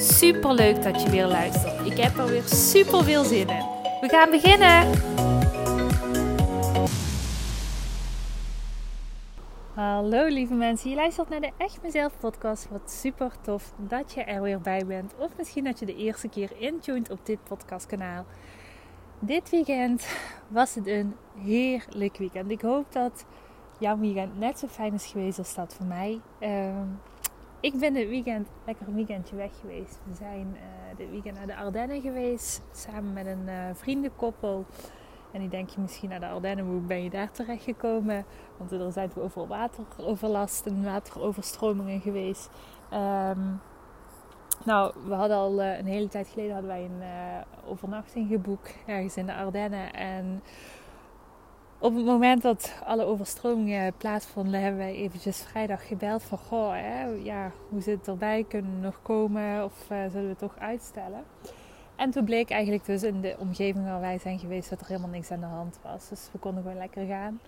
Super leuk dat je weer luistert. Ik heb er weer super veel zin in. We gaan beginnen. Hallo lieve mensen, je luistert naar de Echt Mezelf podcast. Wat super tof dat je er weer bij bent. Of misschien dat je de eerste keer intuned op dit podcastkanaal. Dit weekend was het een heerlijk weekend. Ik hoop dat jouw weekend net zo fijn is geweest als dat voor mij. Uh, ik ben dit weekend lekker een weekendje weg geweest. We zijn uh, dit weekend naar de Ardennen geweest. Samen met een uh, vriendenkoppel. En die denk je misschien naar de Ardennen, hoe ben je daar terecht gekomen? Want er zijn we over wateroverlast en wateroverstromingen geweest. Um, nou, we hadden al uh, een hele tijd geleden hadden wij een overnachting geboekt ergens in de Ardennen. En op het moment dat alle overstromingen plaatsvonden, hebben wij eventjes vrijdag gebeld van goh, hè, ja, hoe zit het erbij? Kunnen we nog komen of uh, zullen we toch uitstellen? En toen bleek eigenlijk dus in de omgeving waar wij zijn geweest dat er helemaal niks aan de hand was. Dus we konden gewoon lekker gaan.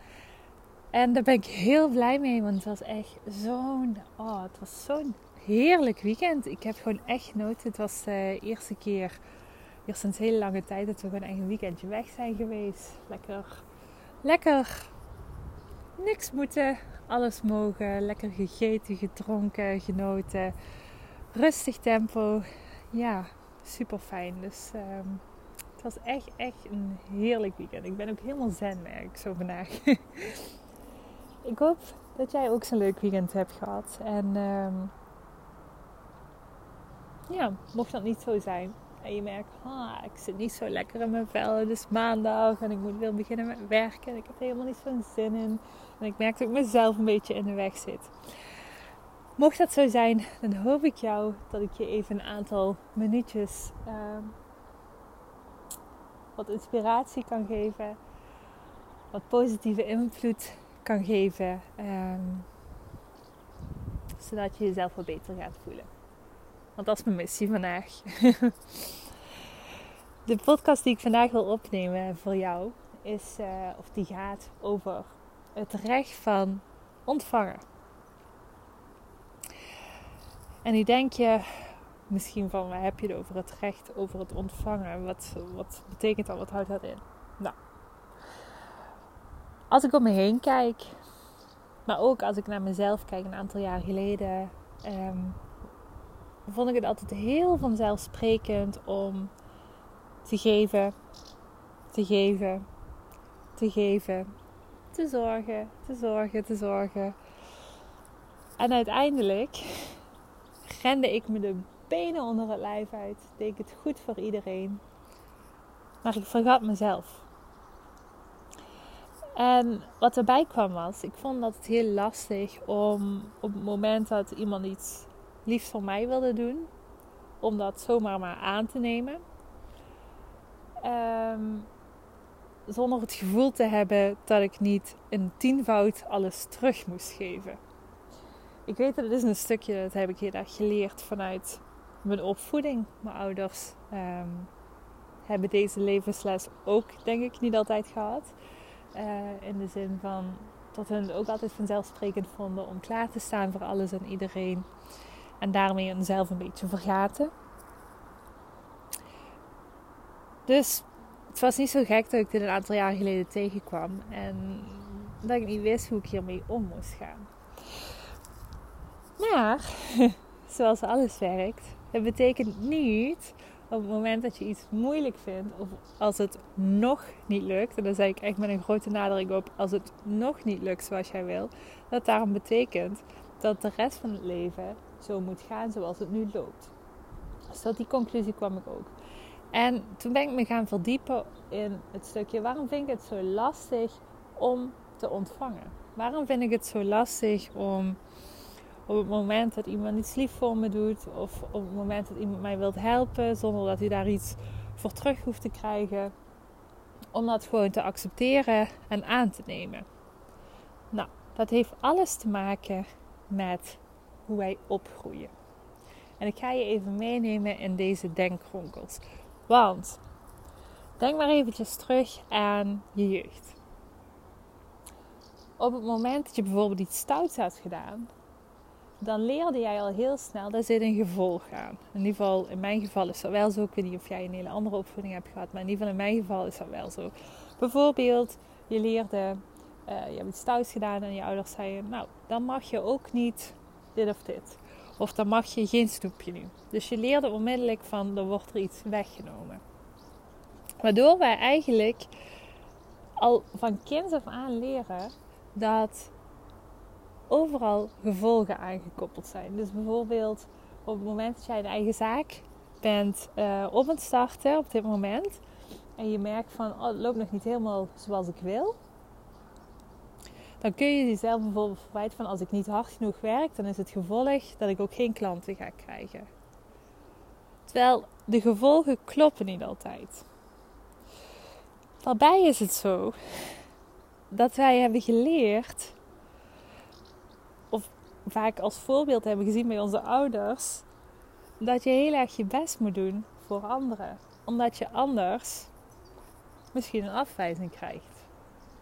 En daar ben ik heel blij mee, want het was echt zo'n, oh, het was zo'n heerlijk weekend. Ik heb gewoon echt genoten. Het was de eerste keer, hier sinds hele lange tijd, dat we gewoon echt een weekendje weg zijn geweest. Lekker lekker niks moeten, alles mogen. Lekker gegeten, gedronken, genoten. Rustig tempo. Ja, super fijn. Dus um, het was echt, echt een heerlijk weekend. Ik ben ook helemaal zen, merk ik zo vandaag. ik hoop dat jij ook zo'n leuk weekend hebt gehad. En um, ja, mocht dat niet zo zijn, en je merkt, ah, ik zit niet zo lekker in mijn vel. Het is maandag en ik moet weer beginnen met werken. En ik heb er helemaal niet zo'n zin in. En ik merk dat ik mezelf een beetje in de weg zit. Mocht dat zo zijn, dan hoop ik jou dat ik je even een aantal minuutjes uh, wat inspiratie kan geven. Wat positieve invloed kan geven. Um, zodat je jezelf wat beter gaat voelen. Want dat is mijn missie vandaag. De podcast die ik vandaag wil opnemen voor jou is, uh, of die gaat over het recht van ontvangen. En nu denk je misschien van, waar heb je het over het recht over het ontvangen? Wat, wat betekent dat? Wat houdt dat in? Nou, als ik om me heen kijk, maar ook als ik naar mezelf kijk een aantal jaar geleden, um, vond ik het altijd heel vanzelfsprekend om te geven, te geven, te geven, te zorgen, te zorgen, te zorgen. En uiteindelijk rende ik me de benen onder het lijf uit, deed ik het goed voor iedereen, maar ik vergat mezelf. En wat erbij kwam was, ik vond dat het heel lastig om op het moment dat iemand iets liefst voor mij wilde doen, om dat zomaar maar aan te nemen. Um, zonder het gevoel te hebben dat ik niet een tienvoud alles terug moest geven. Ik weet dat het is een stukje, dat heb ik heel erg geleerd vanuit mijn opvoeding. Mijn ouders um, hebben deze levensles ook, denk ik, niet altijd gehad. Uh, in de zin van dat hun het ook altijd vanzelfsprekend vonden om klaar te staan voor alles en iedereen. En daarmee hunzelf een beetje vergaten. Dus het was niet zo gek dat ik dit een aantal jaar geleden tegenkwam. En dat ik niet wist hoe ik hiermee om moest gaan. Maar, zoals alles werkt, het betekent niet op het moment dat je iets moeilijk vindt, of als het nog niet lukt, en dan zeg ik echt met een grote nadruk op, als het nog niet lukt zoals jij wil, dat daarom betekent dat de rest van het leven zo moet gaan zoals het nu loopt. Dus tot die conclusie kwam ik ook. En toen ben ik me gaan verdiepen in het stukje waarom vind ik het zo lastig om te ontvangen? Waarom vind ik het zo lastig om Op het moment dat iemand iets lief voor me doet, of op het moment dat iemand mij wilt helpen zonder dat hij daar iets voor terug hoeft te krijgen, om dat gewoon te accepteren en aan te nemen. Nou, dat heeft alles te maken met hoe wij opgroeien. En ik ga je even meenemen in deze denkkronkels. Want denk maar eventjes terug aan je jeugd. Op het moment dat je bijvoorbeeld iets stouts had gedaan, dan leerde jij al heel snel, daar zit een gevolg aan. In ieder geval, in mijn geval is dat wel zo. Ik weet niet of jij een hele andere opvoeding hebt gehad, maar in ieder geval in mijn geval is dat wel zo. Bijvoorbeeld, je leerde, uh, je hebt iets stouts gedaan en je ouders zeiden, nou, dan mag je ook niet dit of dit. Of dan mag je geen snoepje nu. Dus je leerde onmiddellijk van, er wordt er iets weggenomen. Waardoor wij eigenlijk al van kind af aan leren dat overal gevolgen aangekoppeld zijn. Dus bijvoorbeeld op het moment dat jij een eigen zaak bent uh, op het starten op dit moment. En je merkt van oh, het loopt nog niet helemaal zoals ik wil. Dan kun je jezelf bijvoorbeeld verwijten van als ik niet hard genoeg werk, dan is het gevolg dat ik ook geen klanten ga krijgen. Terwijl de gevolgen kloppen niet altijd. Daarbij is het zo dat wij hebben geleerd vaak als voorbeeld hebben gezien bij onze ouders, dat je heel erg je best moet doen voor anderen. Omdat je anders misschien een afwijzing krijgt.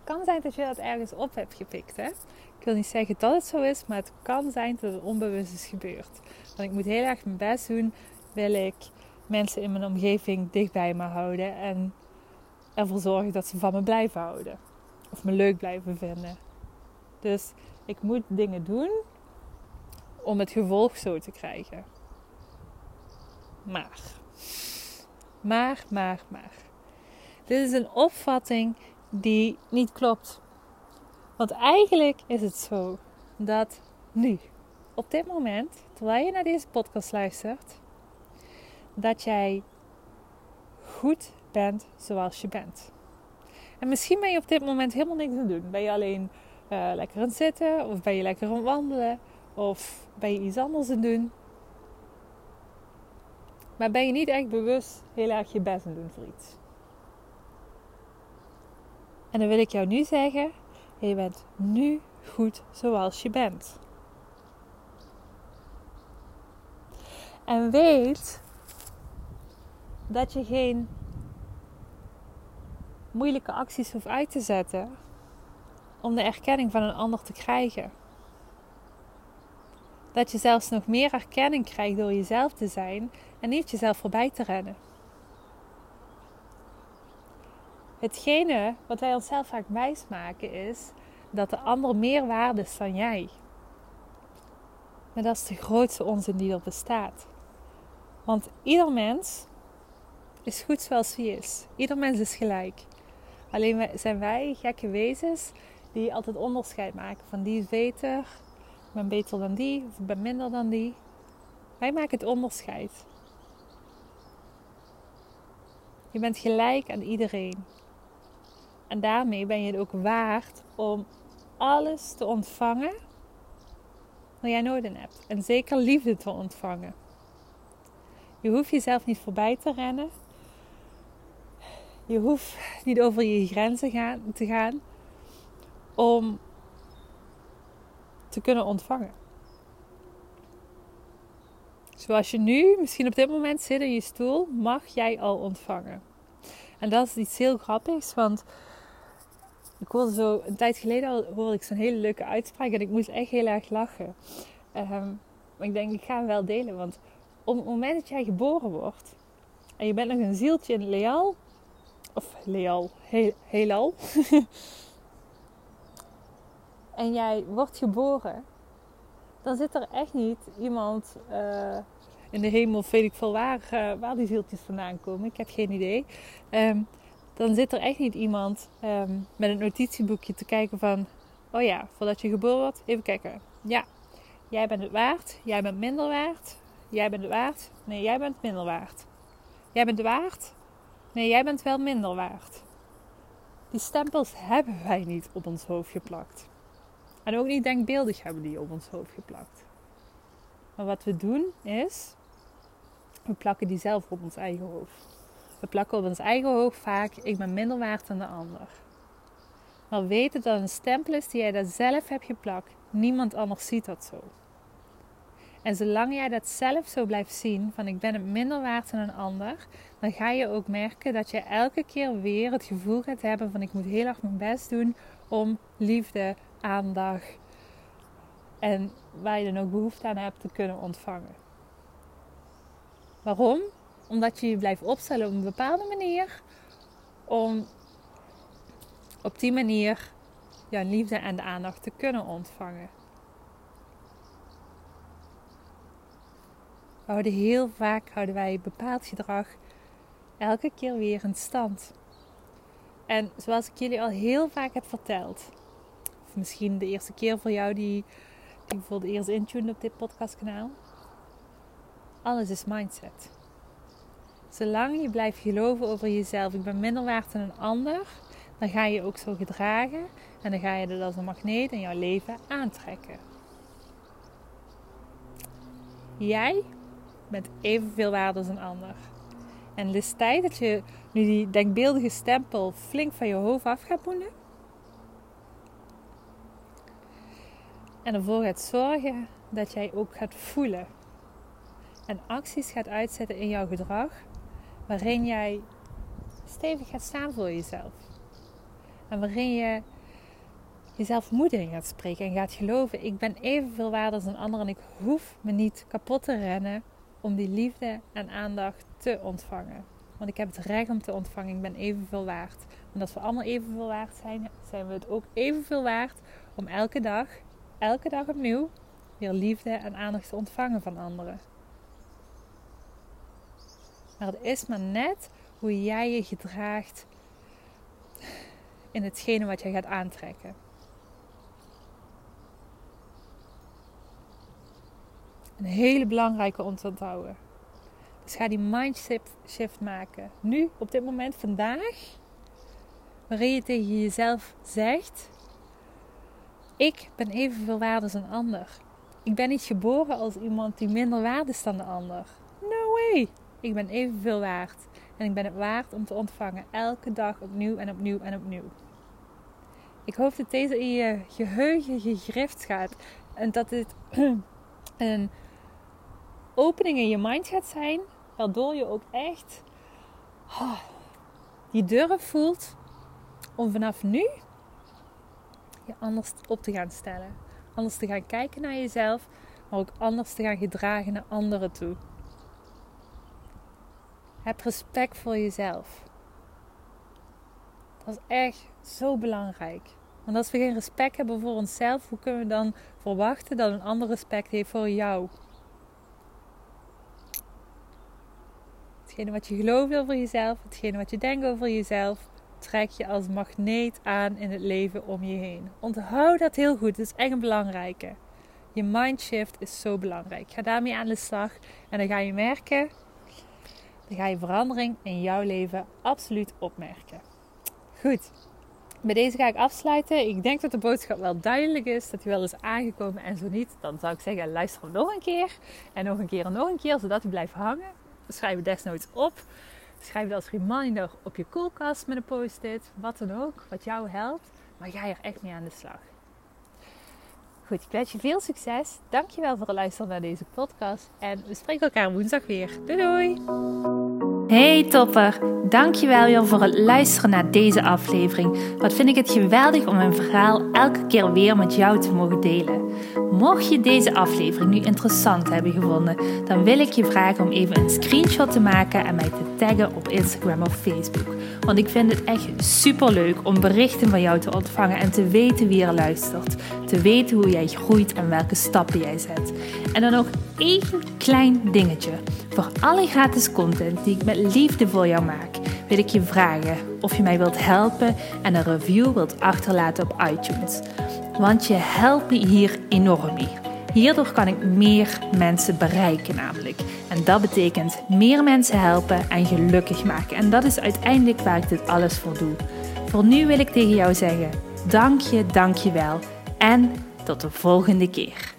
Kan zijn dat je dat ergens op hebt gepikt. Hè? Ik wil niet zeggen dat het zo is, maar het kan zijn dat het onbewust is gebeurd. Want ik moet heel erg mijn best doen, wil ik mensen in mijn omgeving dicht bij me houden en ervoor zorgen dat ze van me blijven houden. Of me leuk blijven vinden. Dus ik moet dingen doen om het gevolg zo te krijgen. Maar, maar, maar, maar. Dit is een opvatting die niet klopt. Want eigenlijk is het zo dat nu, op dit moment, terwijl je naar deze podcast luistert, dat jij goed bent zoals je bent. En misschien ben je op dit moment helemaal niks aan het doen. Ben je alleen uh, lekker aan het zitten of ben je lekker aan het wandelen of ben je iets anders aan doen. Maar ben je niet echt bewust heel erg je best aan doen voor iets. En dan wil ik jou nu zeggen: je bent nu goed zoals je bent. En weet dat je geen moeilijke acties hoeft uit te zetten om de erkenning van een ander te krijgen. Dat je zelfs nog meer erkenning krijgt door jezelf te zijn en niet jezelf voorbij te rennen. Hetgene wat wij onszelf vaak wijsmaken is dat de ander meer waard is dan jij. Maar dat is de grootste onzin die er bestaat. Want ieder mens is goed zoals hij is. Ieder mens is gelijk. Alleen zijn wij gekke wezens die altijd onderscheid maken van die is beter, ik ben beter dan die of ik ben minder dan die. Wij maken het onderscheid. Je bent gelijk aan iedereen. En daarmee ben je het ook waard om alles te ontvangen wat jij nodig hebt. En zeker liefde te ontvangen. Je hoeft jezelf niet voorbij te rennen. Je hoeft niet over je grenzen gaan, te gaan om te kunnen ontvangen. Zoals je nu misschien op dit moment zit in je stoel, mag jij al ontvangen. En dat is iets heel grappigs, want ik hoorde zo een tijd geleden al hoorde ik zo'n hele leuke uitspraak en ik moest echt heel erg lachen. Ehm, maar ik denk, ik ga hem wel delen, want op het moment dat jij geboren wordt en je bent nog een zieltje in leal, of leal, heel, heelal, en jij wordt geboren, dan zit er echt niet iemand uh, in de hemel, weet ik veel waar, uh, waar die zieltjes vandaan komen. Ik heb geen idee. Um, dan zit er echt niet iemand um, met een notitieboekje te kijken van, oh ja, voordat je geboren wordt, even kijken. Ja, jij bent het waard, jij bent minder waard, jij bent het waard, nee, jij bent minder waard. Jij bent waard, nee, jij bent wel minder waard. Die stempels hebben wij niet op ons hoofd geplakt. En ook niet denkbeeldig hebben die op ons hoofd geplakt. Maar wat we doen is, we plakken die zelf op ons eigen hoofd. We plakken op ons eigen hoofd vaak, ik ben minder waard dan de ander. Maar weten dat een stempel is die jij daar zelf hebt geplakt. Niemand anders ziet dat zo. En zolang jij dat zelf zo blijft zien, van ik ben het minder waard dan een ander, dan ga je ook merken dat je elke keer weer het gevoel gaat hebben van ik moet heel erg mijn best doen om liefde, aandacht en waar je dan ook behoefte aan hebt te kunnen ontvangen. Waarom? Omdat je je blijft opstellen op een bepaalde manier om op die manier jouw liefde en de aandacht te kunnen ontvangen. We houden heel vaak houden wij bepaald gedrag elke keer weer in stand. En zoals ik jullie al heel vaak heb verteld, of misschien de eerste keer voor jou die, die voor het eerst intune op dit podcastkanaal, alles is mindset. Zolang je blijft geloven over jezelf, ik ben minder waard dan een ander, dan ga je ook zo gedragen en dan ga je dat als een magneet in jouw leven aantrekken. Jij bent evenveel waard als een ander. En het is tijd dat je nu die denkbeeldige stempel flink van je hoofd af gaat boenen. En ervoor gaat zorgen dat jij ook gaat voelen. En acties gaat uitzetten in jouw gedrag. Waarin jij stevig gaat staan voor jezelf. En waarin je jezelf moed in gaat spreken en gaat geloven: ik ben evenveel waard als een ander en ik hoef me niet kapot te rennen om die liefde en aandacht te ontvangen. Want ik heb het recht om te ontvangen. Ik ben evenveel waard. En als we allemaal evenveel waard zijn, zijn we het ook evenveel waard om elke dag, elke dag opnieuw, weer liefde en aandacht te ontvangen van anderen. Maar het is maar net hoe jij je gedraagt in hetgene wat jij gaat aantrekken. Een hele belangrijke om te onthouden. Dus ga die mindshift maken. Nu, op dit moment, vandaag. Waarin je tegen jezelf zegt: Ik ben evenveel waard als een ander. Ik ben niet geboren als iemand die minder waard is dan de ander. No way! Ik ben evenveel waard. En ik ben het waard om te ontvangen. Elke dag opnieuw en opnieuw en opnieuw. Ik hoop dat deze in je geheugen gegrift gaat. En dat dit een opening in je mind gaat zijn. Waardoor je ook echt oh, die durf voelt om vanaf nu je anders op te gaan stellen. Anders te gaan kijken naar jezelf. Maar ook anders te gaan gedragen naar anderen toe. Heb respect voor jezelf. Dat is echt zo belangrijk. Want als we geen respect hebben voor onszelf, hoe kunnen we dan verwachten dat een ander respect heeft voor jou? Hetgene wat je gelooft over jezelf, hetgene wat je denkt over jezelf, trek je als magneet aan in het leven om je heen. Onthoud dat heel goed, dat is echt een belangrijke. Je mindshift is zo belangrijk. Ga daarmee aan de slag en dan ga je merken, dan ga je verandering in jouw leven absoluut opmerken. Goed, bij deze ga ik afsluiten. Ik denk dat de boodschap wel duidelijk is, dat hij wel is aangekomen. En zo niet, dan zou ik zeggen, luister hem nog een keer. En nog een keer en nog een keer, zodat hij blijft hangen. Schrijf het desnoods op. Schrijf het als reminder op je koelkast met een post-it. Wat dan ook, wat jou helpt. Maar ga er echt mee aan de slag. Goed, ik wens je veel succes. Dankjewel voor het luisteren naar deze podcast. En we spreken elkaar woensdag weer. Doei doei! Hey topper, dankjewel weer voor het luisteren naar deze aflevering. Wat vind ik het geweldig om mijn verhaal elke keer weer met jou te mogen delen. Mocht je deze aflevering nu interessant hebben gevonden, dan wil ik je vragen om even een screenshot te maken en mij te taggen op Instagram of Facebook. Want ik vind het echt super leuk om berichten van jou te ontvangen en te weten wie er luistert. Te weten hoe jij groeit en welke stappen jij zet. En dan nog één klein dingetje. Voor alle gratis content die ik met liefde voor jou maak, wil ik je vragen of je mij wilt helpen en een review wilt achterlaten op iTunes. Want je helpt me hier enorm mee. Hierdoor kan ik meer mensen bereiken namelijk. En dat betekent meer mensen helpen en gelukkig maken. En dat is uiteindelijk waar ik dit alles voor doe. Voor nu wil ik tegen jou zeggen: dank je, dank je wel. En tot de volgende keer.